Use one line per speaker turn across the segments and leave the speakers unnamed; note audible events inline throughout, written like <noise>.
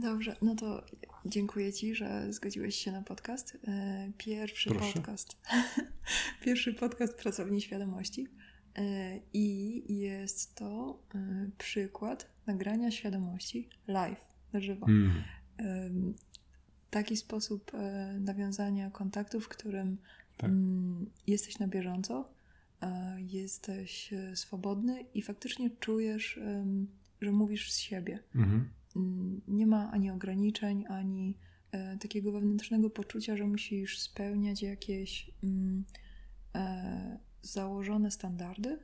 Dobrze, no to dziękuję Ci, że zgodziłeś się na podcast. E, pierwszy
Proszę.
podcast. <laughs> Pierwszy podcast Pracowni Świadomości. E, I jest to e, przykład nagrania świadomości live, na żywo.
Mm.
Taki sposób nawiązania kontaktu, w którym
Tak.
mm, jesteś na bieżąco, jesteś swobodny i faktycznie czujesz, że mówisz z siebie. Mm, nie ma ani ograniczeń, ani e, takiego wewnętrznego poczucia, że musisz spełniać jakieś mm, e, założone standardy,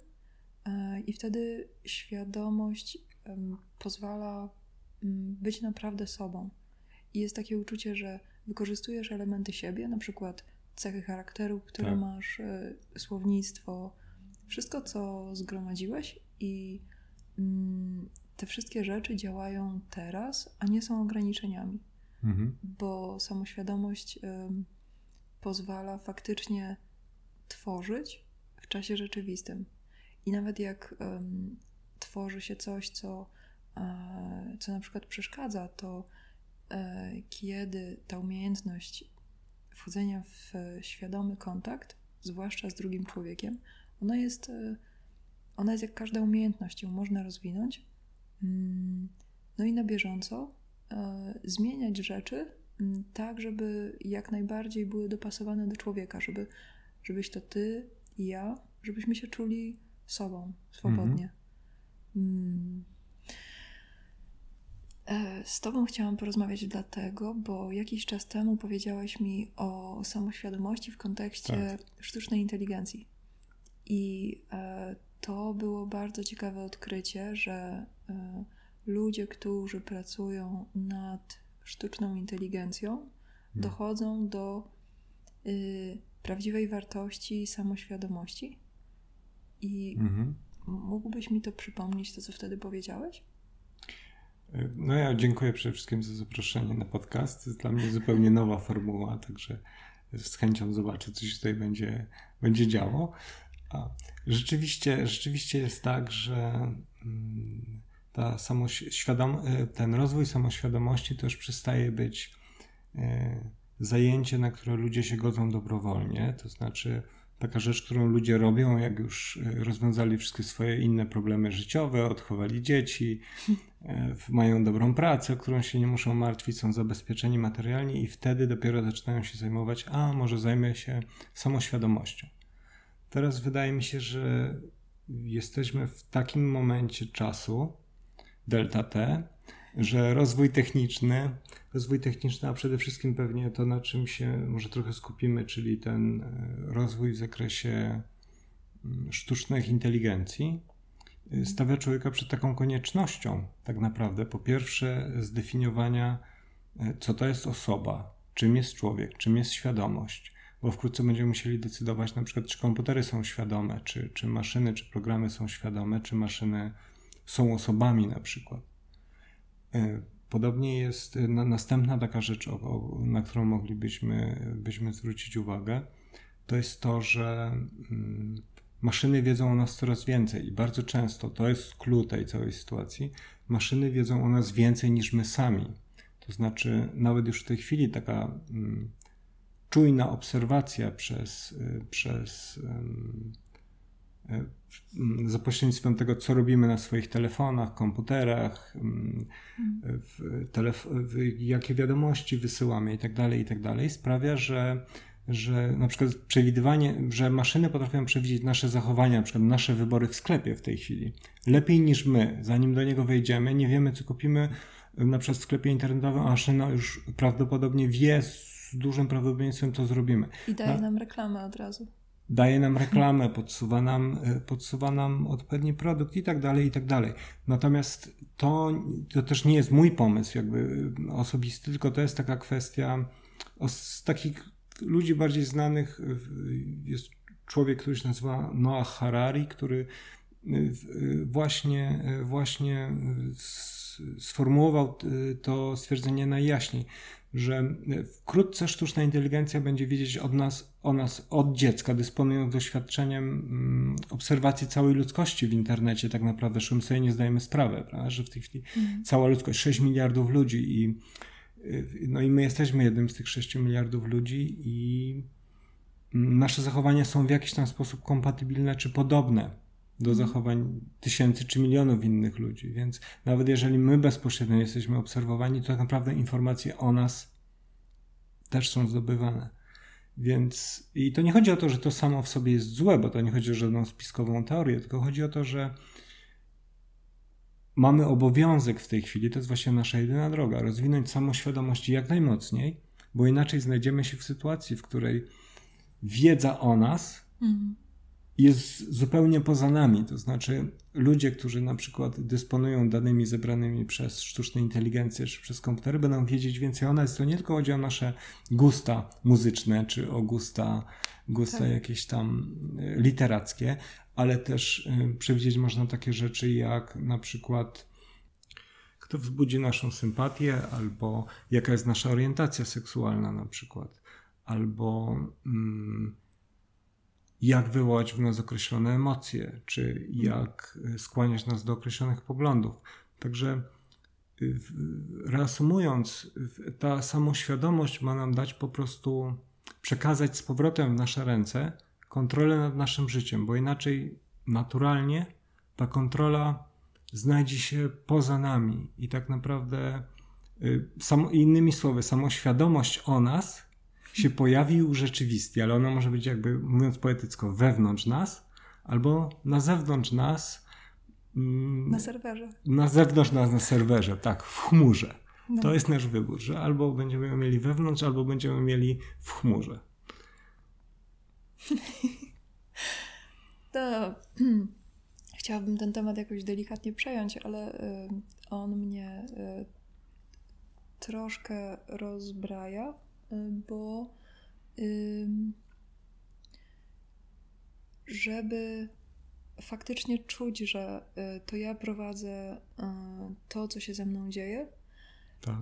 e, i wtedy świadomość pozwala mm, być naprawdę sobą. I jest takie uczucie, że wykorzystujesz elementy siebie, na przykład cechy charakteru, które
Tak.
masz, e, słownictwo, wszystko, co zgromadziłeś i mm, te wszystkie rzeczy działają teraz, a nie są ograniczeniami,
Mhm.
bo samoświadomość em, pozwala faktycznie tworzyć w czasie rzeczywistym. I nawet jak em, tworzy się coś, co, e, co na przykład przeszkadza, to e, kiedy ta umiejętność wchodzenia w świadomy kontakt, zwłaszcza z drugim człowiekiem, ona jest, e, ona jest jak każda umiejętność, ją można rozwinąć. Mm, No i na bieżąco e, zmieniać rzeczy mm, tak, żeby jak najbardziej były dopasowane do człowieka, żeby, żebyś to ty i ja, żebyśmy się czuli sobą, swobodnie. Mm. E, Z Tobą chciałam porozmawiać dlatego, bo jakiś czas temu powiedziałaś mi o samoświadomości w kontekście sztucznej inteligencji. I e, to było bardzo ciekawe odkrycie, że ludzie, którzy pracują nad sztuczną inteligencją, dochodzą do y, prawdziwej wartości samoświadomości. I
Mhm.
mógłbyś mi to przypomnieć, to co wtedy powiedziałeś?
No ja dziękuję przede wszystkim za zaproszenie na podcast. To jest dla mnie zupełnie nowa formuła, także z chęcią zobaczę, co się tutaj będzie, będzie działo. A rzeczywiście, rzeczywiście jest tak, że mm, ta samoś- świadom- e, ten rozwój samoświadomości już przestaje być e, zajęcie, na które ludzie się godzą dobrowolnie. To znaczy taka rzecz, którą ludzie robią, jak już e, rozwiązali wszystkie swoje inne problemy życiowe, odchowali dzieci, mają dobrą pracę, o którą się nie muszą martwić, są zabezpieczeni materialnie i wtedy dopiero zaczynają się zajmować, a może zajmę się samoświadomością. Teraz wydaje mi się, że jesteśmy w takim momencie czasu, delta T, że rozwój techniczny, rozwój techniczny, a przede wszystkim pewnie to, na czym się może trochę skupimy, czyli ten e, rozwój w zakresie mm, sztucznych inteligencji, y, stawia człowieka przed taką koniecznością, tak naprawdę, po pierwsze, zdefiniowania, e, co to jest osoba, czym jest człowiek, czym jest świadomość, bo wkrótce będziemy musieli decydować, na przykład, czy komputery są świadome, czy, czy maszyny, czy programy są świadome, czy maszyny są osobami, na przykład. E, Podobnie jest e, na, następna taka rzecz, na którą moglibyśmy byśmy zwrócić uwagę, to jest to, że mm, maszyny wiedzą o nas coraz więcej i bardzo często to jest clue tej całej sytuacji. Maszyny wiedzą o nas więcej niż my sami. To znaczy, nawet już w tej chwili taka mm, czujna obserwacja przez, y, przez za pośrednictwem tego, co robimy na swoich telefonach, komputerach, mm, w telef- w jakie wiadomości wysyłamy i tak dalej, i tak dalej, sprawia, że, że na przykład przewidywanie, że maszyny potrafią przewidzieć nasze zachowania, na przykład nasze wybory w sklepie w tej chwili. Lepiej niż my, zanim do niego wejdziemy, nie wiemy, co kupimy na przykład w sklepie internetowym, a maszyna już prawdopodobnie wie z dużym prawdopodobieństwem, co zrobimy.
I daje
No.
nam reklamę od razu.
Daje nam reklamę, podsuwa nam, e, podsuwa nam odpowiedni produkt i tak dalej, i tak dalej. Natomiast to, to też nie jest mój pomysł jakby e, osobisty, tylko to jest taka kwestia z takich ludzi bardziej znanych e, jest człowiek, który się nazywa Noah Harari, który właśnie, właśnie sformułował to stwierdzenie najjaśniej. Że wkrótce sztuczna inteligencja będzie wiedzieć od nas, o nas od dziecka, dysponując doświadczeniem mm, obserwacji całej ludzkości w internecie, tak naprawdę, czym sobie nie zdajemy sprawy, prawda? że w tej chwili mm. cała ludzkość, 6 miliardów ludzi i y, no i my jesteśmy jednym z tych 6 miliardów ludzi i mm, nasze zachowania są w jakiś tam sposób kompatybilne czy podobne do mhm. zachowań tysięcy czy milionów innych ludzi. Więc nawet jeżeli my bezpośrednio jesteśmy obserwowani, to tak naprawdę informacje o nas też są zdobywane. Więc i to nie chodzi o to, że to samo w sobie jest złe, bo to nie chodzi o żadną spiskową teorię, tylko chodzi o to, że mamy obowiązek w tej chwili, to jest właśnie nasza jedyna droga, rozwinąć samoświadomość jak najmocniej, bo inaczej znajdziemy się w sytuacji, w której wiedza o nas mhm jest zupełnie poza nami. To znaczy, ludzie, którzy na przykład dysponują danymi zebranymi przez sztuczną inteligencję czy przez komputery, będą wiedzieć więcej o nas. To nie tylko chodzi o nasze gusta muzyczne czy o gusta, gusta tak. jakieś tam e, literackie, ale też e, przewidzieć można takie rzeczy jak na przykład kto wzbudzi naszą sympatię, albo jaka jest nasza orientacja seksualna na przykład, albo. Mm, jak wywołać w nas określone emocje, czy jak e, skłaniać nas do określonych poglądów. Także y, reasumując, ta samoświadomość ma nam dać po prostu przekazać z powrotem w nasze ręce kontrolę nad naszym życiem, bo inaczej naturalnie ta kontrola znajdzie się poza nami i tak naprawdę, y, innymi słowy, samoświadomość o nas się pojawi i urzeczywisti, ale ona może być jakby, mówiąc poetycko, wewnątrz nas albo na zewnątrz nas.
Mm, na serwerze.
Na zewnątrz nas na serwerze, tak, w chmurze. No. To jest nasz wybór, że albo będziemy ją mieli wewnątrz, albo będziemy mieli w chmurze. <laughs>
to <clears throat> chciałabym ten temat jakoś delikatnie przejąć, ale y, on mnie y, troszkę rozbraja bo żeby faktycznie czuć, że y, to ja prowadzę y, to, co się ze mną dzieje, tak.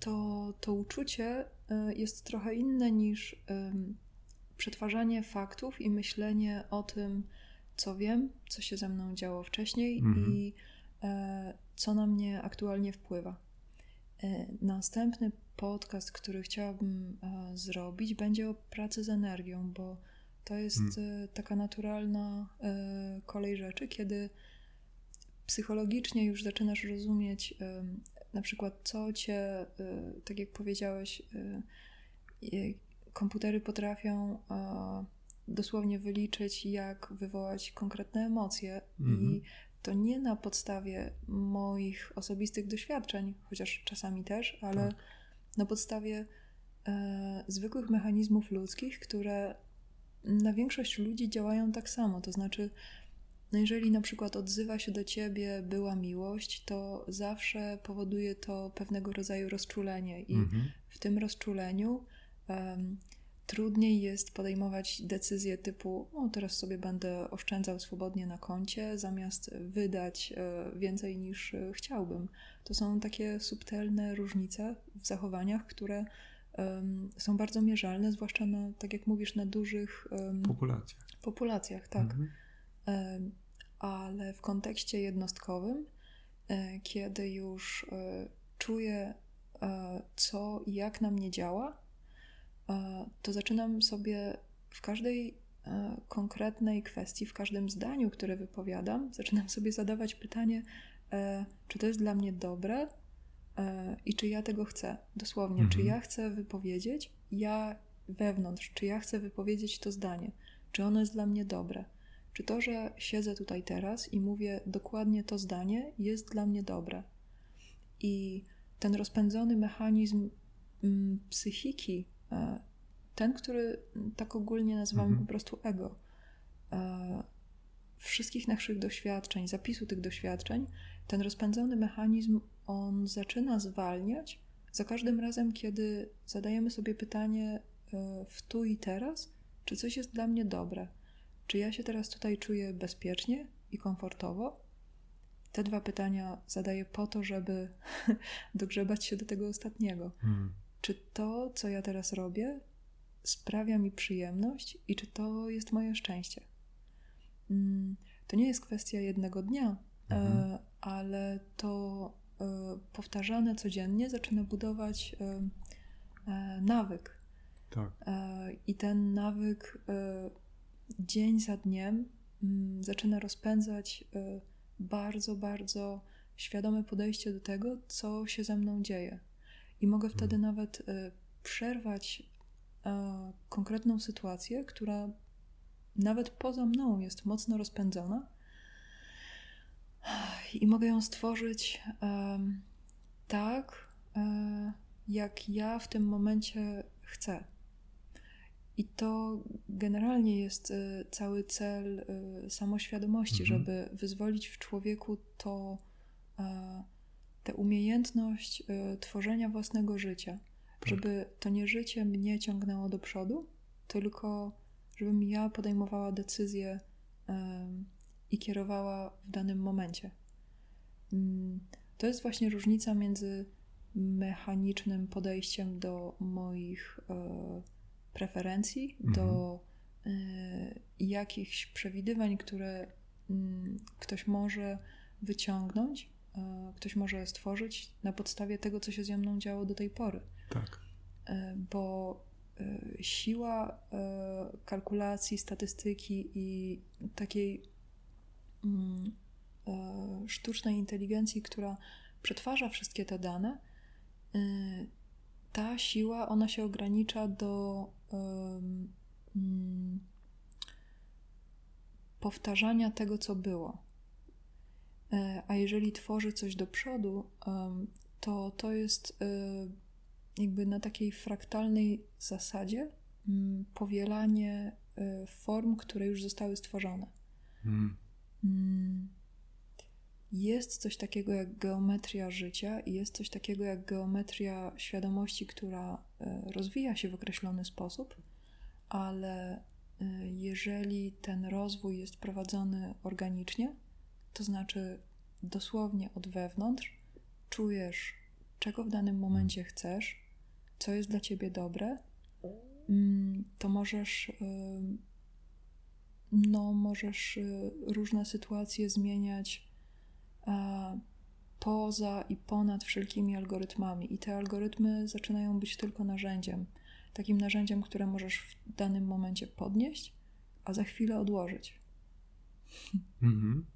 to, to uczucie y, jest trochę inne niż przetwarzanie faktów i myślenie o tym, co wiem, co się ze mną działo wcześniej mhm. i e, co na mnie aktualnie wpływa. E, następny podcast, który chciałabym e, zrobić, będzie o pracy z energią, bo to jest hmm. E, taka naturalna kolej rzeczy, kiedy psychologicznie już zaczynasz rozumieć na przykład, co cię, tak jak powiedziałeś, komputery potrafią dosłownie wyliczyć, jak wywołać konkretne emocje i mhm to nie na podstawie moich osobistych doświadczeń, chociaż czasami też, ale tak. na podstawie e, zwykłych mechanizmów ludzkich, które na większość ludzi działają tak samo. To znaczy, no jeżeli na przykład odzywa się do ciebie była miłość, to zawsze powoduje to pewnego rodzaju rozczulenie, i mhm. w tym rozczuleniu trudniej jest podejmować decyzje typu, o teraz sobie będę oszczędzał swobodnie na koncie, zamiast wydać e, więcej niż e, chciałbym. To są takie subtelne różnice w zachowaniach, które um, są bardzo mierzalne, zwłaszcza na, tak jak mówisz, na dużych
um, populacjach.
Populacjach, tak. Mhm. Um, ale w kontekście jednostkowym, e, kiedy już czuję, co i jak na mnie działa, to zaczynam sobie w każdej e, konkretnej kwestii, w każdym zdaniu, które wypowiadam, zaczynam sobie zadawać pytanie, e, czy to jest dla mnie dobre e, i czy ja tego chcę. Dosłownie, mhm. czy ja chcę wypowiedzieć, ja wewnątrz, czy ja chcę wypowiedzieć to zdanie, czy ono jest dla mnie dobre. Czy to, że siedzę tutaj teraz i mówię dokładnie to zdanie, jest dla mnie dobre. I ten rozpędzony mechanizm mm, psychiki, ten, który tak ogólnie nazywamy mhm. po prostu ego. E, wszystkich naszych doświadczeń, zapisu tych doświadczeń, ten rozpędzony mechanizm, on zaczyna zwalniać za każdym razem, kiedy zadajemy sobie pytanie e, w tu i teraz, czy coś jest dla mnie dobre, czy ja się teraz tutaj czuję bezpiecznie i komfortowo. te dwa pytania zadaję po to, żeby <laughs> dogrzebać się do tego ostatniego.
Mm.
Czy to, co ja teraz robię, sprawia mi przyjemność i czy to jest moje szczęście? Mm, to nie jest kwestia jednego dnia,
Mhm.
e, ale to e, powtarzane codziennie zaczyna budować e, nawyk.
Tak.
I ten nawyk dzień za dniem mm, zaczyna rozpędzać bardzo, bardzo świadome podejście do tego, co się ze mną dzieje. I mogę wtedy nawet e, przerwać e, konkretną sytuację, która nawet poza mną jest mocno rozpędzona. I mogę ją stworzyć tak, e, jak ja w tym momencie chcę. I to generalnie jest e, cały cel e, samoświadomości,
Mhm.
żeby wyzwolić w człowieku to, e, tę umiejętność e, tworzenia własnego życia.
Tak.
Żeby to nie życie mnie ciągnęło do przodu, tylko żebym ja podejmowała decyzje i kierowała w danym momencie. Mm, To jest właśnie różnica między mechanicznym podejściem do moich e, preferencji,
Mhm.
do e, jakichś przewidywań, które mm, ktoś może wyciągnąć, ktoś może stworzyć na podstawie tego, co się ze mną działo do tej pory.
Tak.
E, bo e, siła e, kalkulacji, statystyki i takiej mm, e, sztucznej inteligencji, która przetwarza wszystkie te dane, e, ta siła, ona się ogranicza do mm, powtarzania tego, co było. E, A jeżeli tworzy coś do przodu, to to jest e, jakby na takiej fraktalnej zasadzie mm, powielanie e, form, które już zostały stworzone.
Mm.
Mm, Jest coś takiego jak geometria życia i jest coś takiego jak geometria świadomości, która rozwija się w określony sposób, ale jeżeli ten rozwój jest prowadzony organicznie, to znaczy dosłownie od wewnątrz, czujesz, czego w danym momencie chcesz, co jest dla ciebie dobre, mm, to możesz em, no, możesz y, różne sytuacje zmieniać poza i ponad wszelkimi algorytmami. I te algorytmy zaczynają być tylko narzędziem. Takim narzędziem, które możesz w danym momencie podnieść, a za chwilę odłożyć.
Mhm.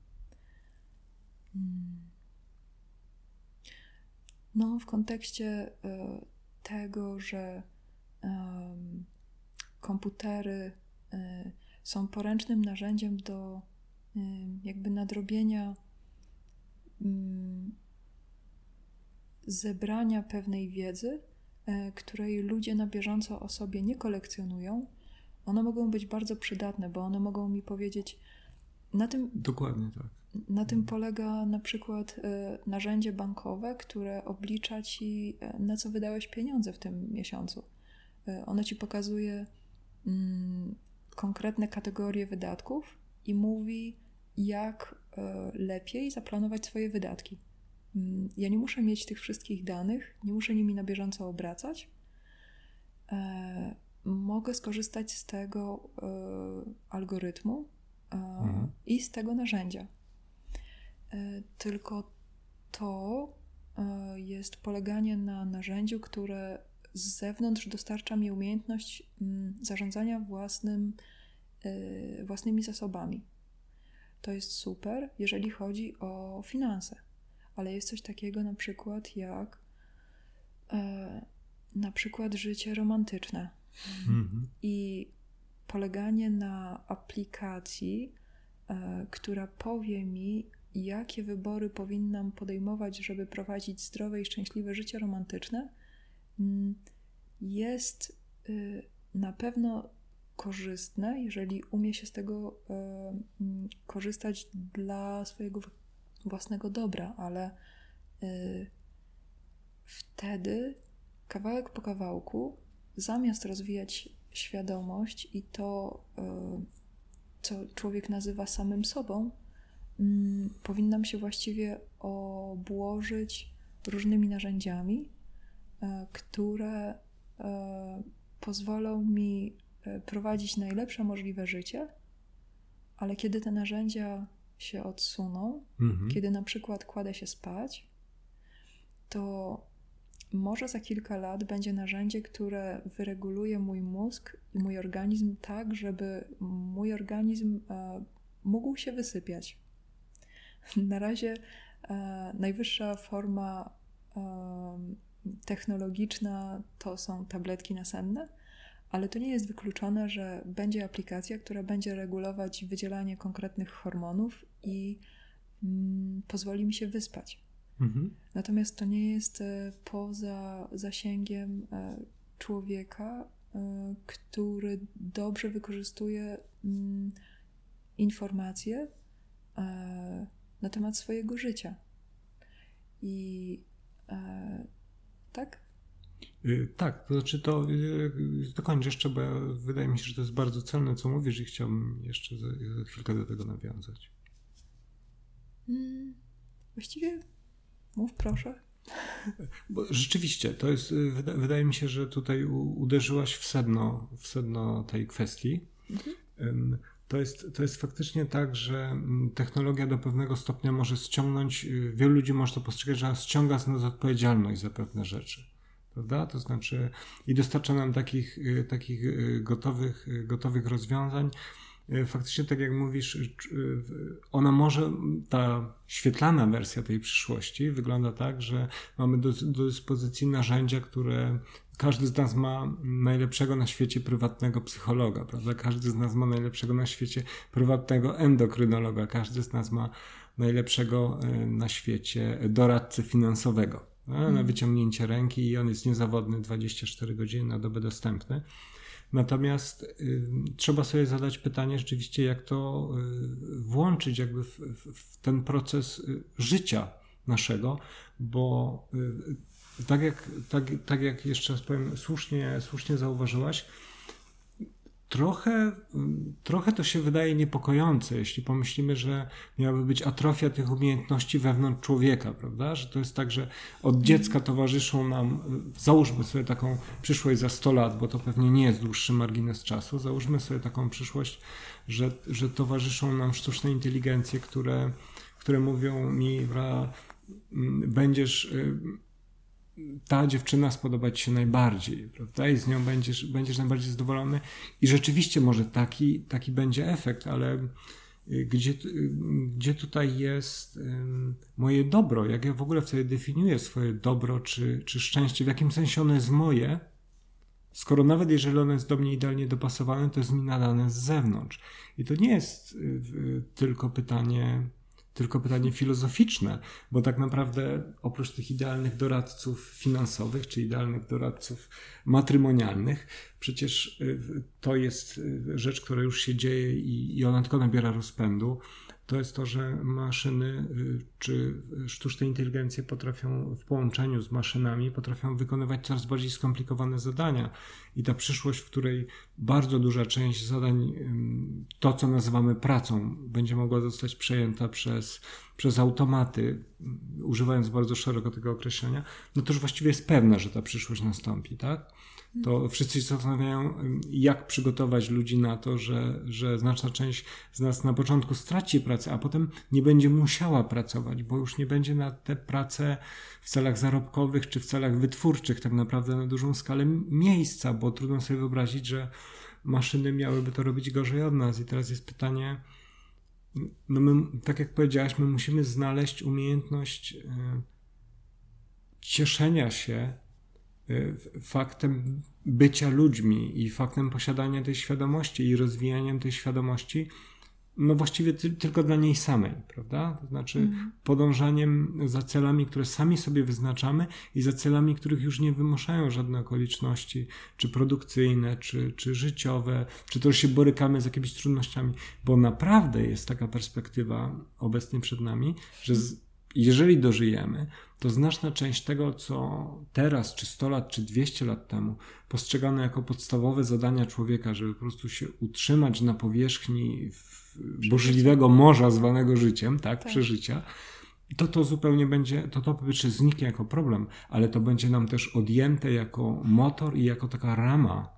No, w kontekście e, tego, że em, komputery e, są poręcznym narzędziem do jakby nadrobienia mm, zebrania pewnej wiedzy, e, której ludzie na bieżąco o sobie nie kolekcjonują, one mogą być bardzo przydatne, bo one mogą mi powiedzieć, na tym
Dokładnie tak.
Na tym polega na przykład e, narzędzie bankowe, które oblicza ci, e, na co wydałeś pieniądze w tym miesiącu. E, Ono ci pokazuje mm, konkretne kategorie wydatków i mówi, jak lepiej zaplanować swoje wydatki. Mm, Ja nie muszę mieć tych wszystkich danych, nie muszę nimi na bieżąco obracać. E, Mogę skorzystać z tego algorytmu e,
Mhm.
i z tego narzędzia. E, Tylko to e, jest poleganie na narzędziu, które z zewnątrz dostarcza mi umiejętność mm, zarządzania własnym, e, własnymi zasobami. To jest super, jeżeli chodzi o finanse, ale jest coś takiego na przykład jak na przykład życie romantyczne
Mhm.
i poleganie na aplikacji, która powie mi, jakie wybory powinnam podejmować, żeby prowadzić zdrowe i szczęśliwe życie romantyczne, mm, jest y, na pewno korzystne, jeżeli umie się z tego e, mm, korzystać dla swojego własnego dobra, ale y, wtedy kawałek po kawałku, zamiast rozwijać świadomość i to, y, co człowiek nazywa samym sobą, mm, powinnam się właściwie obłożyć różnymi narzędziami, e, które e, pozwolą mi e, prowadzić najlepsze możliwe życie, ale kiedy te narzędzia się odsuną, mhm. kiedy na przykład kładę się spać, to może za kilka lat będzie narzędzie, które wyreguluje mój mózg i mój organizm tak, żeby mój organizm e, mógł się wysypiać. <laughs> Na razie e, najwyższa forma e, technologiczna to są tabletki nasenne, ale to nie jest wykluczone, że będzie aplikacja, która będzie regulować wydzielanie konkretnych hormonów i mm, pozwoli mi się wyspać. Mhm. Natomiast to nie jest e, poza zasięgiem człowieka, który dobrze wykorzystuje mm, informacje na temat swojego życia. I tak?
Y, tak, to znaczy to y, dokończę jeszcze, bo wydaje mi się, że to jest bardzo celne, co mówisz i chciałbym jeszcze za, za chwilkę do tego nawiązać.
Hmm, właściwie Mów proszę. <laughs>
Bo rzeczywiście, to jest, y, wydaje mi się, że tutaj uderzyłaś w sedno, w sedno tej kwestii. Mhm. To jest, to jest faktycznie tak, że mm, technologia do pewnego stopnia może ściągnąć, y, wielu ludzi może to postrzegać, że ściąga z nas odpowiedzialność za pewne rzeczy. Prawda? To znaczy, i dostarcza nam takich, y, takich gotowych, gotowych rozwiązań, faktycznie, tak jak mówisz, ona może, ta świetlana wersja tej przyszłości wygląda tak, że mamy do, do dyspozycji narzędzia, które każdy z nas ma najlepszego na świecie prywatnego psychologa, prawda? Każdy z nas ma najlepszego na świecie prywatnego endokrynologa, każdy z nas ma najlepszego e, na świecie doradcę finansowego na mhm. wyciągnięcie ręki i on jest niezawodny 24 godziny na dobę dostępny. Natomiast y, trzeba sobie zadać pytanie rzeczywiście, jak to y, włączyć jakby w, w, w ten proces y, życia naszego, bo y, tak jak, tak, tak jak jeszcze raz powiem, słusznie, słusznie zauważyłaś, trochę, trochę to się wydaje niepokojące, jeśli pomyślimy, że miałaby być atrofia tych umiejętności wewnątrz człowieka, prawda? Że to jest tak, że od dziecka towarzyszą nam, załóżmy sobie taką przyszłość za 100 lat, bo to pewnie nie jest dłuższy margines czasu, załóżmy sobie taką przyszłość, że, że towarzyszą nam sztuczne inteligencje, które, które mówią mi, że będziesz y, ta dziewczyna spodoba ci się najbardziej, prawda? I z nią będziesz, będziesz najbardziej zadowolony. I rzeczywiście może taki, taki będzie efekt, ale y, gdzie, y, gdzie tutaj jest moje dobro? Jak ja w ogóle wtedy definiuję swoje dobro czy, czy szczęście? W jakim sensie ono jest moje? Skoro nawet jeżeli ono jest do mnie idealnie dopasowane, to jest mi nadane z zewnątrz. I to nie jest y, tylko pytanie tylko pytanie filozoficzne, bo tak naprawdę oprócz tych idealnych doradców finansowych czy idealnych doradców matrymonialnych, przecież y, to jest y, rzecz, która już się dzieje i, ona tylko nabiera rozpędu to jest to, że maszyny y, czy sztuczne inteligencje potrafią w połączeniu z maszynami potrafią wykonywać coraz bardziej skomplikowane zadania. I ta przyszłość, w której bardzo duża część zadań, to co nazywamy pracą, będzie mogła zostać przejęta przez, przez automaty, używając bardzo szeroko tego określenia, no to już właściwie jest pewne, że ta przyszłość nastąpi, tak? To wszyscy się zastanawiają, jak przygotować ludzi na to, że, że znaczna część z nas na początku straci pracę, a potem nie będzie musiała pracować, bo już nie będzie na tę pracę w celach zarobkowych czy w celach wytwórczych tak naprawdę na dużą skalę miejsca, bo trudno sobie wyobrazić, że maszyny miałyby to robić gorzej od nas. I teraz jest pytanie, no my, tak jak powiedziałaś, my musimy znaleźć umiejętność e, cieszenia się faktem bycia ludźmi i faktem posiadania tej świadomości i rozwijaniem tej świadomości, no właściwie ty, tylko dla niej samej, prawda? To znaczy mm. podążaniem za celami, które sami sobie wyznaczamy i za celami, których już nie wymuszają żadne okoliczności, czy produkcyjne, czy, czy życiowe, czy to, że się borykamy z jakimiś trudnościami, bo naprawdę jest taka perspektywa obecnie przed nami, że z, jeżeli dożyjemy, to znaczna część tego, co teraz, czy 100 lat, czy 200 lat temu postrzegano jako podstawowe zadania człowieka, żeby po prostu się utrzymać na powierzchni burzliwego morza zwanego życiem, tak, tak. przeżycia, to to zupełnie będzie, to to czy zniknie jako problem, ale to będzie nam też odjęte jako motor i jako taka rama,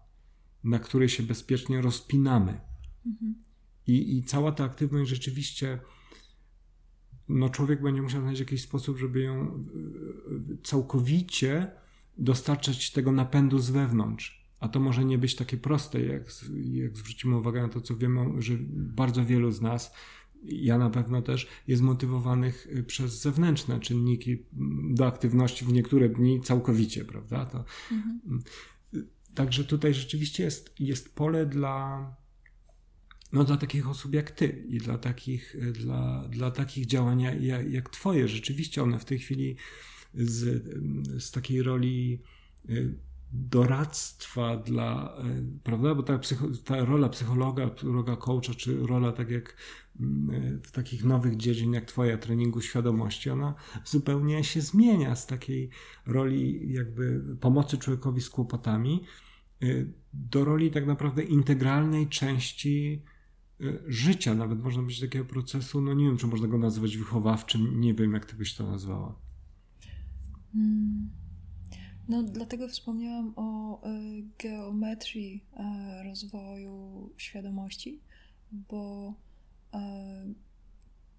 na której się bezpiecznie rozpinamy. Mhm. I, I cała ta aktywność rzeczywiście, no człowiek będzie musiał znaleźć jakiś sposób, żeby ją e, całkowicie dostarczać tego napędu z wewnątrz. A to może nie być takie proste, jak, jak zwrócimy uwagę na to, co wiemy, że bardzo wielu z nas ja na pewno też, jest motywowanych y, przez zewnętrzne czynniki do aktywności w niektóre dni całkowicie, prawda? To, mhm. Także tutaj rzeczywiście jest, jest pole dla, no, dla takich osób jak ty i dla takich, y, dla, dla takich działań jak, jak twoje. Rzeczywiście one w tej chwili z, z takiej roli doradztwa dla, prawda, bo ta, psycho, ta rola psychologa, rola coacha, czy rola tak jak mm, w takich nowych dziedzin jak twoja treningu świadomości, ona zupełnie się zmienia z takiej roli jakby pomocy człowiekowi z kłopotami y, do roli tak naprawdę integralnej części y, życia, nawet można być takiego procesu, no nie wiem, czy można go nazwać wychowawczym, nie wiem, jak ty byś to nazwała.
Hmm. No, dlatego wspomniałam o y, geometrii y, rozwoju świadomości, bo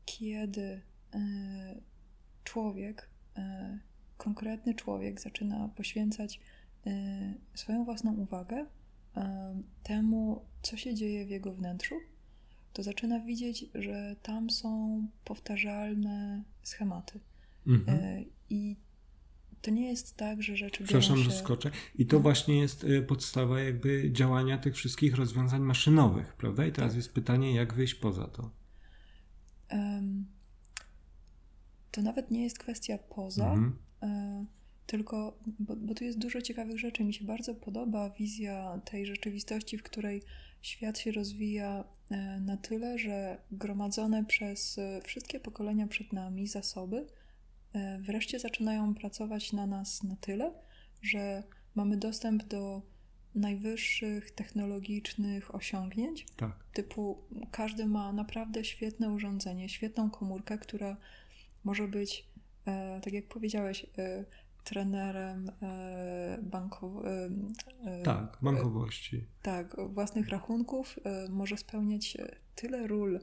kiedy człowiek, konkretny człowiek zaczyna poświęcać swoją własną uwagę temu, co się dzieje w jego wnętrzu, to zaczyna widzieć, że tam są powtarzalne schematy. Mhm. I to nie jest tak, że rzeczy
Przepraszam, się... że skoczę. I to właśnie jest y, podstawa jakby działania tych wszystkich rozwiązań maszynowych, prawda? I teraz tak. jest pytanie, jak wyjść poza to?
To nawet nie jest kwestia poza, mhm. E, tylko, bo, bo tu jest dużo ciekawych rzeczy. Mi się bardzo podoba wizja tej rzeczywistości, w której świat się rozwija e, na tyle, że gromadzone przez e, wszystkie pokolenia przed nami zasoby E, wreszcie zaczynają pracować na nas na tyle, że mamy dostęp do najwyższych technologicznych osiągnięć. Tak. Typu każdy ma naprawdę świetne urządzenie, świetną komórkę, która może być, tak jak powiedziałeś, trenerem e, bankowym.
E, tak, bankowości.
tak, własnych rachunków. może spełniać tyle ról,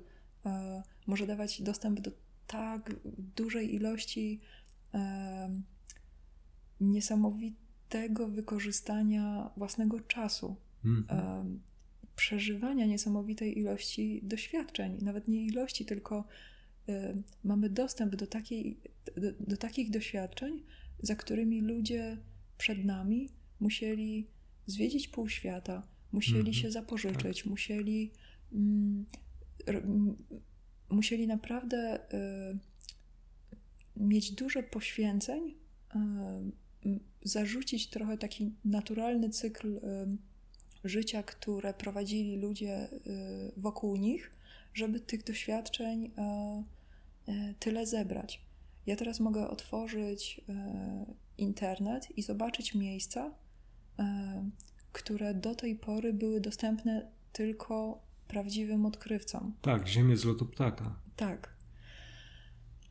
może dawać dostęp do tak dużej ilości e, niesamowitego wykorzystania własnego czasu, e, przeżywania niesamowitej ilości doświadczeń, nawet nie ilości, tylko e, mamy dostęp do, takiej, do, do takich doświadczeń, za którymi ludzie przed nami musieli zwiedzić pół świata, musieli -hmm. się zapożyczyć, tak. musieli mm, musieli naprawdę y, mieć dużo poświęceń, y, zarzucić trochę taki naturalny cykl y, życia, które prowadzili ludzie wokół nich, żeby tych doświadczeń tyle zebrać. Ja teraz mogę otworzyć internet i zobaczyć miejsca, które do tej pory były dostępne tylko prawdziwym odkrywcą.
Tak, ziemię z lotu ptaka.
Tak.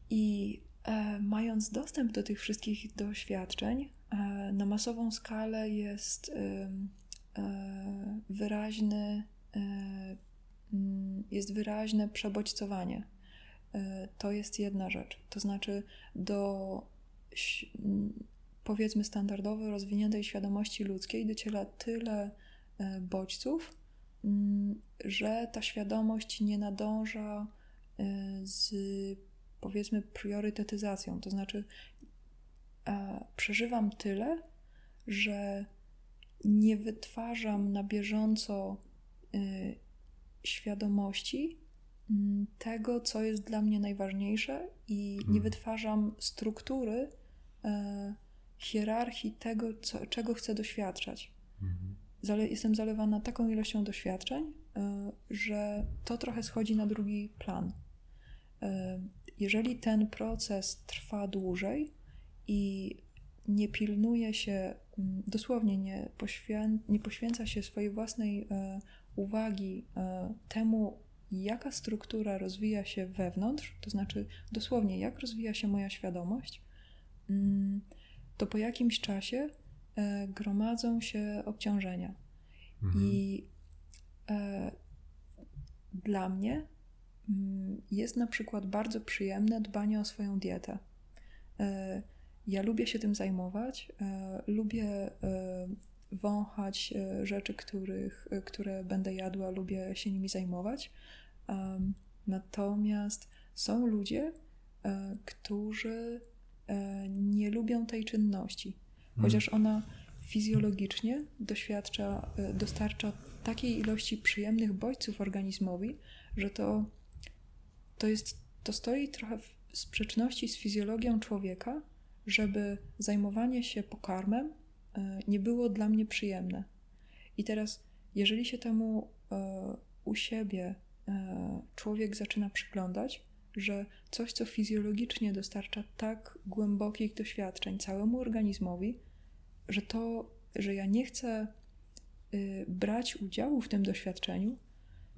I e, mając dostęp do tych wszystkich doświadczeń, e, na masową skalę jest e, wyraźny, e, mm, jest wyraźne przebodźcowanie. E, to jest jedna rzecz. To znaczy, do powiedzmy standardowo rozwiniętej świadomości ludzkiej dociera tyle e, bodźców, że ta świadomość nie nadąża y, z powiedzmy priorytetyzacją. To znaczy, przeżywam tyle, że nie wytwarzam na bieżąco świadomości tego, co jest dla mnie najważniejsze, i nie mhm. wytwarzam struktury, y, hierarchii tego, co, czego chcę doświadczać. Mhm zale jestem zalewana taką ilością doświadczeń, y, że to trochę schodzi na drugi plan. Y, jeżeli ten proces trwa dłużej i nie pilnuje się, mm, dosłownie nie, poświę, nie poświęca się swojej własnej e, uwagi e, temu, jaka struktura rozwija się wewnątrz, to znaczy dosłownie jak rozwija się moja świadomość, mm, to po jakimś czasie e, gromadzą się obciążenia. Mhm. I e, dla mnie mm, jest na przykład bardzo przyjemne dbanie o swoją dietę. E, ja lubię się tym zajmować, lubię wąchać rzeczy, których, które będę jadła, lubię się nimi zajmować. Natomiast są ludzie, którzy nie lubią tej czynności, hmm. chociaż ona fizjologicznie doświadcza, dostarcza takiej ilości przyjemnych bodźców organizmowi, że to, to, jest, to stoi trochę w sprzeczności z fizjologią człowieka, żeby zajmowanie się pokarmem e, nie było dla mnie przyjemne. I teraz, jeżeli się temu e, u siebie e, człowiek zaczyna przyglądać, że coś, co fizjologicznie dostarcza tak głębokich doświadczeń całemu organizmowi, że to, że ja nie chcę y, brać udziału w tym doświadczeniu,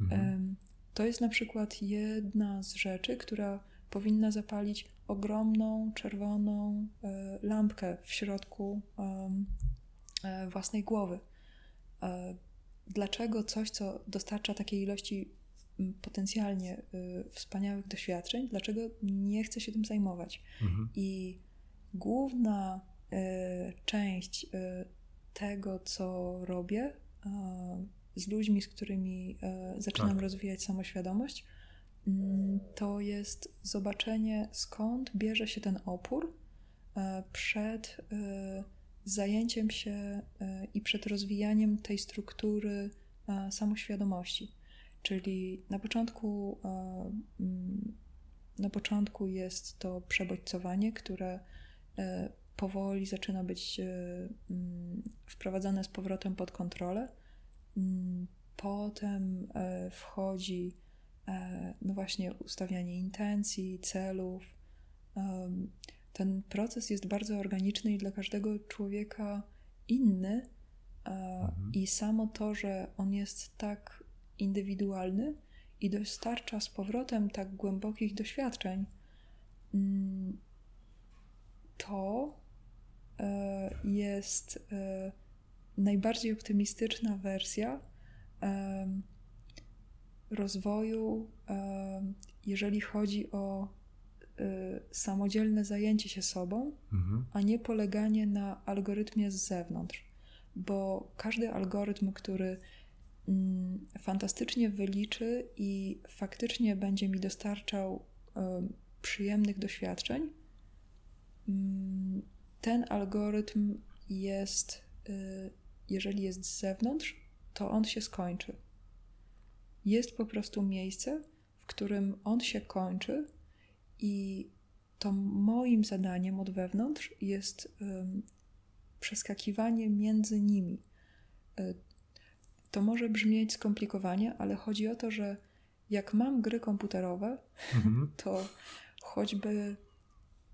mhm. to jest na przykład jedna z rzeczy, która powinna zapalić ogromną czerwoną e, lampkę w środku e, własnej głowy. E, dlaczego coś, co dostarcza takiej ilości potencjalnie wspaniałych doświadczeń, dlaczego nie chce się tym zajmować? Mhm. I główna część tego, co robię z ludźmi, z którymi zaczynam tak. rozwijać samoświadomość, Mm, to jest zobaczenie, skąd bierze się ten opór przed zajęciem się i przed rozwijaniem tej struktury samoświadomości. Czyli na początku, mm, na początku jest to przebodźcowanie, które powoli zaczyna być mm, wprowadzane z powrotem pod kontrolę. Potem wchodzi E, no właśnie ustawianie intencji, celów. Ten proces jest bardzo organiczny i dla każdego człowieka inny. E, mhm. I samo to, że on jest tak indywidualny i dostarcza z powrotem tak głębokich doświadczeń, mm, to e, jest najbardziej optymistyczna wersja rozwoju, jeżeli chodzi o samodzielne zajęcie się sobą, mhm. a nie poleganie na algorytmie z zewnątrz. Bo każdy algorytm, który fantastycznie wyliczy i faktycznie będzie mi dostarczał przyjemnych doświadczeń, mm, ten algorytm jest, y, jeżeli jest z zewnątrz, to on się skończy jest po prostu miejsce, w którym on się kończy i to moim zadaniem od wewnątrz jest przeskakiwanie między nimi. To może brzmieć skomplikowanie, ale chodzi o to, że jak mam gry komputerowe, mhm. <laughs> to choćby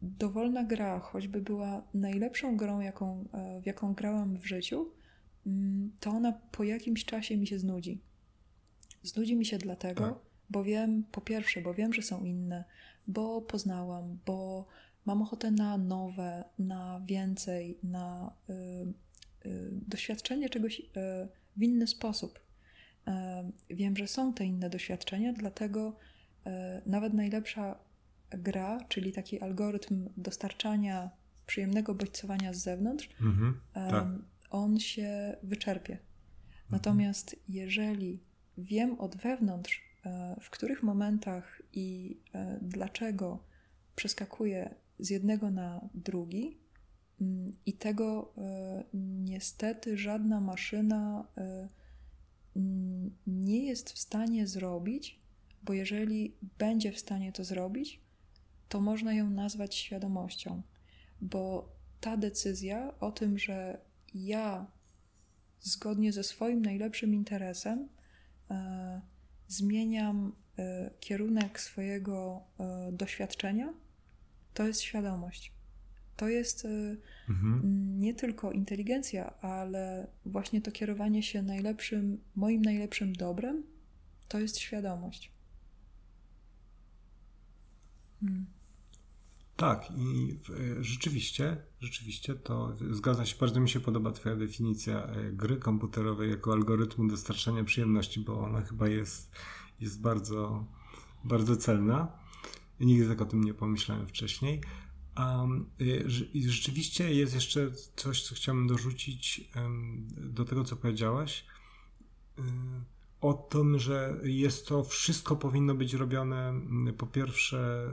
dowolna gra, choćby była najlepszą grą, jaką, e, w jaką grałam w życiu, mm, to ona po jakimś czasie mi się znudzi. Znudzi mi się dlatego, tak. bo wiem, po pierwsze, bo wiem, że są inne, bo poznałam, bo mam ochotę na nowe, na więcej, na y, y, doświadczenie czegoś y, w inny sposób. Wiem, że są te inne doświadczenia, dlatego y, nawet najlepsza gra, czyli taki algorytm dostarczania przyjemnego bodźcowania z zewnątrz, mhm, tak. on się wyczerpie. Mhm. Natomiast jeżeli wiem od wewnątrz, e, w których momentach i e, dlaczego przeskakuję z jednego na drugi, i tego e, niestety żadna maszyna mm, nie jest w stanie zrobić, bo jeżeli będzie w stanie to zrobić, to można ją nazwać świadomością, bo ta decyzja o tym, że ja zgodnie ze swoim najlepszym interesem E, zmieniam kierunek swojego doświadczenia, to jest świadomość. To jest y, mhm. nie tylko inteligencja, ale właśnie to kierowanie się najlepszym, moim najlepszym dobrem, to jest świadomość.
Hmm. Tak, i e, rzeczywiście, rzeczywiście to zgadza się. Bardzo mi się podoba Twoja definicja e, gry komputerowej jako algorytmu dostarczania przyjemności, bo ona chyba jest, jest bardzo, bardzo celna. Nigdy tak o tym nie pomyślałem wcześniej. Um, I rzeczywiście jest jeszcze coś, co chciałbym dorzucić do tego, co powiedziałaś. Um, o tym, że jest to wszystko powinno być robione po pierwsze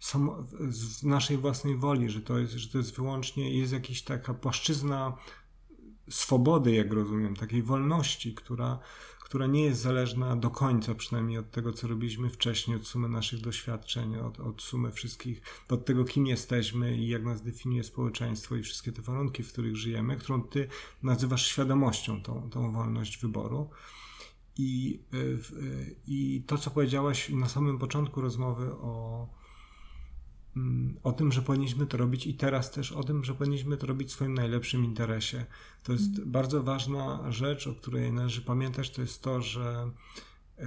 samo, z naszej własnej woli, że to jest, że to jest wyłącznie, jest jakaś taka płaszczyzna swobody, jak rozumiem, takiej wolności, która, która nie jest zależna do końca, przynajmniej od tego, co robiliśmy wcześniej, od sumy naszych doświadczeń, od, od sumy wszystkich, od tego, kim jesteśmy i jak nas definiuje społeczeństwo i wszystkie te warunki, w których żyjemy, którą ty nazywasz świadomością, tą, tą wolność wyboru. I, I to, co powiedziałaś na samym początku rozmowy o, o tym, że powinniśmy to robić i teraz też o tym, że powinniśmy to robić w swoim najlepszym interesie. To jest mm. bardzo ważna rzecz, o której należy pamiętać, to jest to, że e,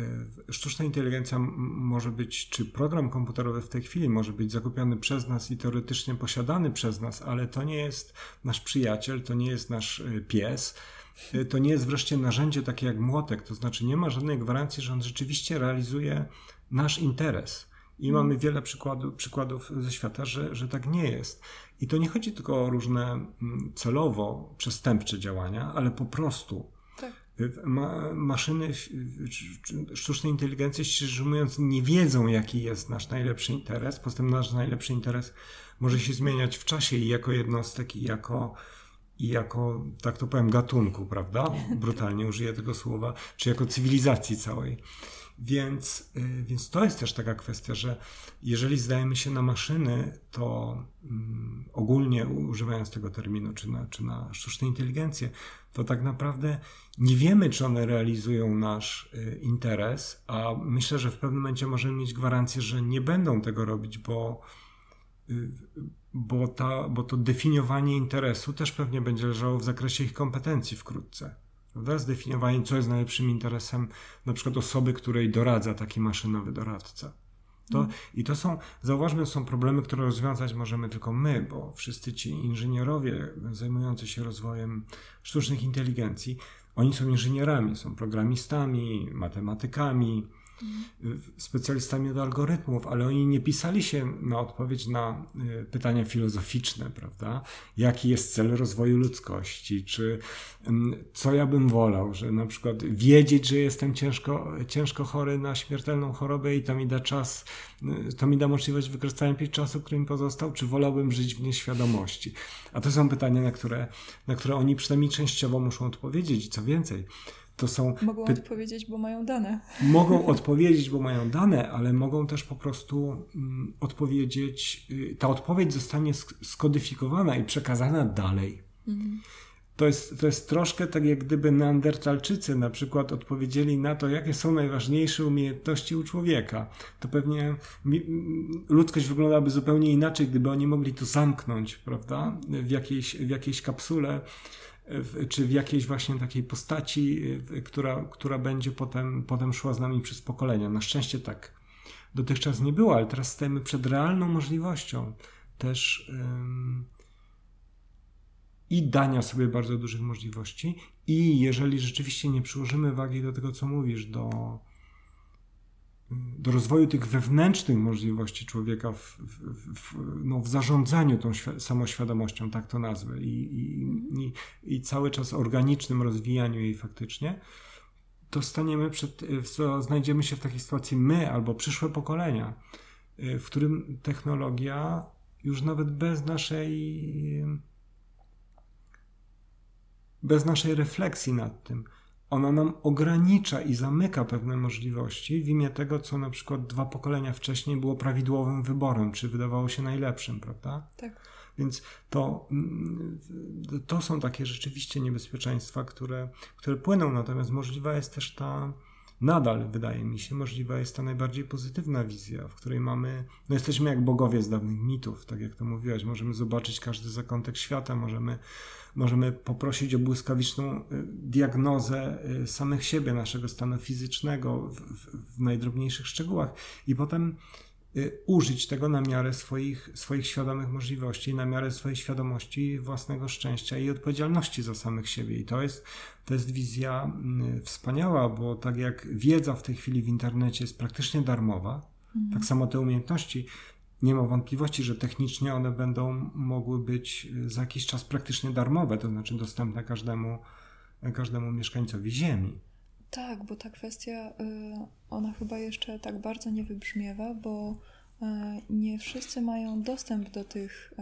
sztuczna inteligencja może być, czy program komputerowy w tej chwili może być zakupiony przez nas i teoretycznie posiadany przez nas, ale to nie jest nasz przyjaciel, to nie jest nasz e, pies. E, to nie jest wreszcie narzędzie takie jak młotek, to znaczy nie ma żadnej gwarancji, że on rzeczywiście realizuje nasz interes. I mamy wiele przykładów, przykładów ze świata, że, że tak nie jest. I to nie chodzi tylko o różne mm, celowo przestępcze działania, ale po prostu tak. Ma, maszyny sztucznej inteligencji, szczerze mówiąc, nie wiedzą, jaki jest nasz najlepszy interes. Poza tym nasz najlepszy interes może się zmieniać w czasie i jako jednostek, i jako, i jako, tak to powiem, gatunku, prawda? <laughs> Brutalnie użyję tego słowa, czy jako cywilizacji całej. Więc, y, więc to jest też taka kwestia, że jeżeli zdajemy się na maszyny, to um, ogólnie używając tego terminu, czy na, czy na sztuczną inteligencję, to tak naprawdę nie wiemy, czy one realizują nasz y, interes, a myślę, że w pewnym momencie możemy mieć gwarancję, że nie będą tego robić, bo, y, bo, ta, bo to definiowanie interesu też pewnie będzie leżało w zakresie ich kompetencji wkrótce. Prawda? Zdefiniowanie, co jest najlepszym interesem na przykład osoby, której doradza taki maszynowy doradca. To, mm. I to są, zauważmy, są problemy, które rozwiązać możemy tylko my, bo wszyscy ci inżynierowie zajmujący się rozwojem sztucznych inteligencji, oni są inżynierami, są programistami, matematykami, specjalistami od algorytmów, ale oni nie pisali się na odpowiedź na y, pytania filozoficzne, prawda? Jaki jest cel rozwoju ludzkości? Czy co ja bym wolał, że na przykład wiedzieć, że jestem ciężko, ciężko chory na śmiertelną chorobę i to mi da czas, y, to mi da możliwość wykorzystania czasu, który mi pozostał, czy wolałbym żyć w nieświadomości? A to są pytania, na które, na które oni przynajmniej częściowo muszą odpowiedzieć. Co więcej, to są.
Mogą odpowiedzieć, bo mają dane.
Mogą <laughs> odpowiedzieć, bo mają dane, ale mogą też po prostu mm, odpowiedzieć. Y, ta odpowiedź zostanie skodyfikowana i przekazana dalej. Mhm. To jest, to jest troszkę tak, jak gdyby Neandertalczycy na przykład odpowiedzieli na to, jakie są najważniejsze umiejętności u człowieka. To pewnie ludzkość wyglądałaby zupełnie inaczej, gdyby oni mogli to zamknąć, prawda, w jakiejś, w jakiejś kapsule czy w jakiejś właśnie takiej postaci, która, która będzie potem, potem szła z nami przez pokolenia. Na szczęście tak dotychczas nie było, ale teraz stajemy przed realną możliwością też i dania sobie bardzo dużych możliwości, i jeżeli rzeczywiście nie przyłożymy wagi do tego, co mówisz, do do rozwoju tych wewnętrznych możliwości człowieka w, w, w, no, w zarządzaniu tą samoświadomością, tak to nazwę, i, i, i, cały czas organicznym rozwijaniu jej faktycznie, to staniemy przed, co znajdziemy się w takiej sytuacji my albo przyszłe pokolenia, w którym technologia już nawet bez naszej bez naszej refleksji nad tym, ona nam ogranicza i zamyka pewne możliwości w imię tego, co na przykład dwa pokolenia wcześniej było prawidłowym wyborem, czy wydawało się najlepszym, prawda?
Tak.
Więc to, mm, to są takie rzeczywiście niebezpieczeństwa, które, które płyną, natomiast możliwa jest też ta nadal, wydaje mi się, możliwa jest ta najbardziej pozytywna wizja, w której mamy, no jesteśmy jak bogowie z dawnych mitów, tak jak to mówiłaś, możemy zobaczyć każdy zakątek świata, możemy, możemy poprosić o błyskawiczną y, diagnozę y, samych siebie, naszego stanu fizycznego w, w, w najdrobniejszych szczegółach i potem Y, użyć tego na miarę swoich, swoich świadomych możliwości, na miarę swojej świadomości własnego szczęścia i odpowiedzialności za samych siebie. I to jest, to jest wizja y, wspaniała, bo tak jak wiedza w tej chwili w internecie jest praktycznie darmowa, mhm. tak samo te umiejętności, nie ma wątpliwości, że technicznie one będą mogły być y, za jakiś czas praktycznie darmowe, to znaczy dostępne każdemu, każdemu mieszkańcowi Ziemi.
Tak, bo ta kwestia, y, ona chyba jeszcze tak bardzo nie wybrzmiewa, bo nie wszyscy mają dostęp do tych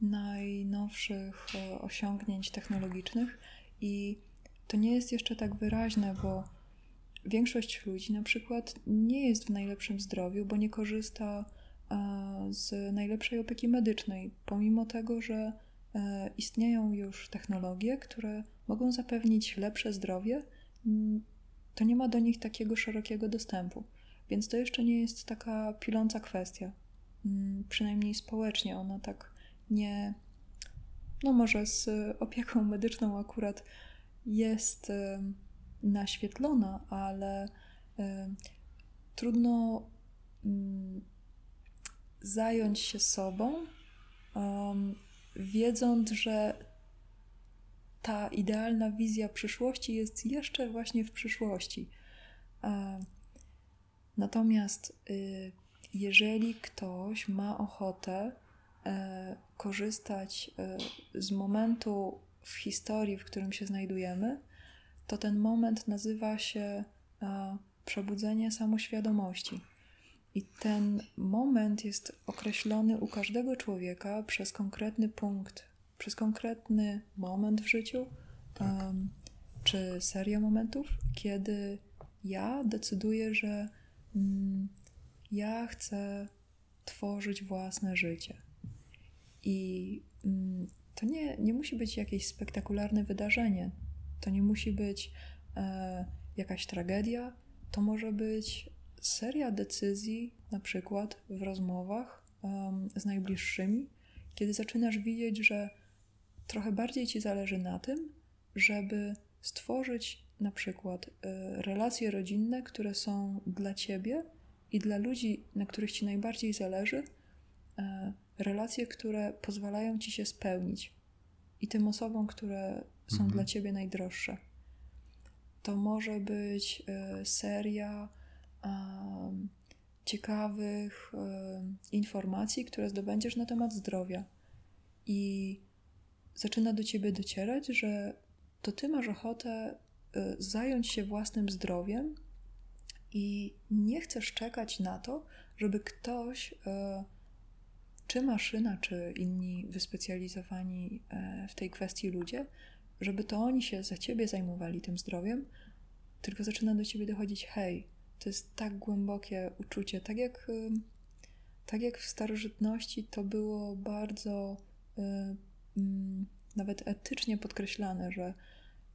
najnowszych osiągnięć technologicznych i to nie jest jeszcze tak wyraźne, bo większość ludzi na przykład nie jest w najlepszym zdrowiu, bo nie korzysta z najlepszej opieki medycznej, pomimo tego, że istnieją już technologie, które mogą zapewnić lepsze zdrowie to nie ma do nich takiego szerokiego dostępu. Więc to jeszcze nie jest taka piląca kwestia. Przynajmniej społecznie ona tak nie. No, może z opieką medyczną akurat jest naświetlona, ale trudno zająć się sobą, wiedząc, że ta idealna wizja przyszłości jest jeszcze właśnie w przyszłości. Natomiast y, jeżeli ktoś ma ochotę e, korzystać e, z momentu w historii, w którym się znajdujemy, to ten moment nazywa się przebudzenie samoświadomości. I ten moment jest określony u każdego człowieka przez konkretny punkt przez konkretny moment w życiu, tak. um, czy serię momentów, kiedy ja decyduję, że mm, ja chcę tworzyć własne życie. I mm, to nie, nie musi być jakieś spektakularne wydarzenie, to nie musi być e, jakaś tragedia, to może być seria decyzji, na przykład w rozmowach um, z najbliższymi, kiedy zaczynasz widzieć, że trochę bardziej ci zależy na tym, żeby stworzyć na przykład y, relacje rodzinne, które są dla ciebie i dla ludzi, na których ci najbardziej zależy, y, relacje, które pozwalają ci się spełnić i tym osobom, które są mhm. dla ciebie najdroższe. To może być y, seria ciekawych informacji, które zdobędziesz na temat zdrowia. I zaczyna do ciebie docierać, że to ty masz ochotę y, zająć się własnym zdrowiem i nie chcesz czekać na to, żeby ktoś, y, czy maszyna, czy inni wyspecjalizowani y, w tej kwestii ludzie, żeby to oni się za ciebie zajmowali tym zdrowiem, tylko zaczyna do ciebie dochodzić, hej, to jest tak głębokie uczucie, tak jak, tak jak w starożytności to było bardzo Mm, nawet etycznie podkreślane, że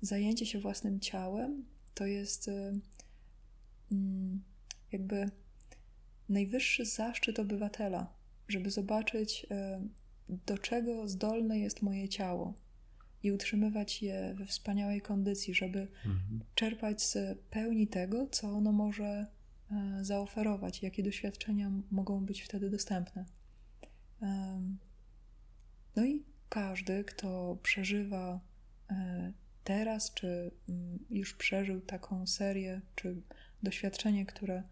zajęcie się własnym ciałem to jest y, mm, jakby najwyższy zaszczyt obywatela, żeby zobaczyć, y, do czego zdolne jest moje ciało i utrzymywać je we wspaniałej kondycji, żeby mhm. czerpać z pełni tego, co ono może y, zaoferować, jakie doświadczenia mogą być wtedy dostępne. No i każdy, kto przeżywa e, teraz, czy mm, już przeżył taką serię, czy doświadczenie, które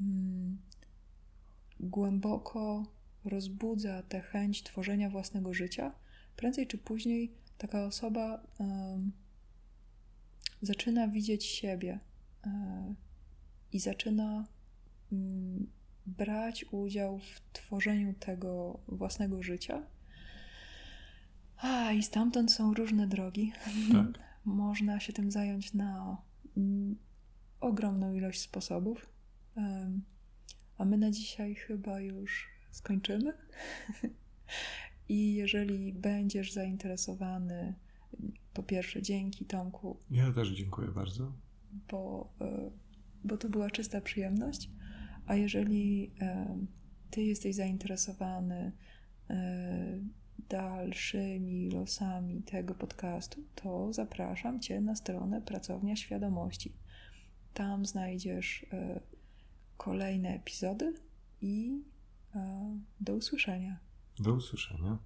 mm, głęboko rozbudza tę chęć tworzenia własnego życia, prędzej czy później taka osoba zaczyna widzieć siebie e, i zaczyna mm, brać udział w tworzeniu tego własnego życia a, i stamtąd są różne drogi. Tak. <laughs> Można się tym zająć na mm, ogromną ilość sposobów. A my na dzisiaj chyba już skończymy. <laughs> I jeżeli będziesz zainteresowany, po pierwsze, dzięki Tomku.
Ja też dziękuję bardzo.
Bo y, bo to była czysta przyjemność. A jeżeli e, Ty jesteś zainteresowany e, dalszymi losami tego podcastu, to zapraszam Cię na stronę Pracownia Świadomości. Tam znajdziesz e, kolejne epizody i e, do usłyszenia.
Do usłyszenia.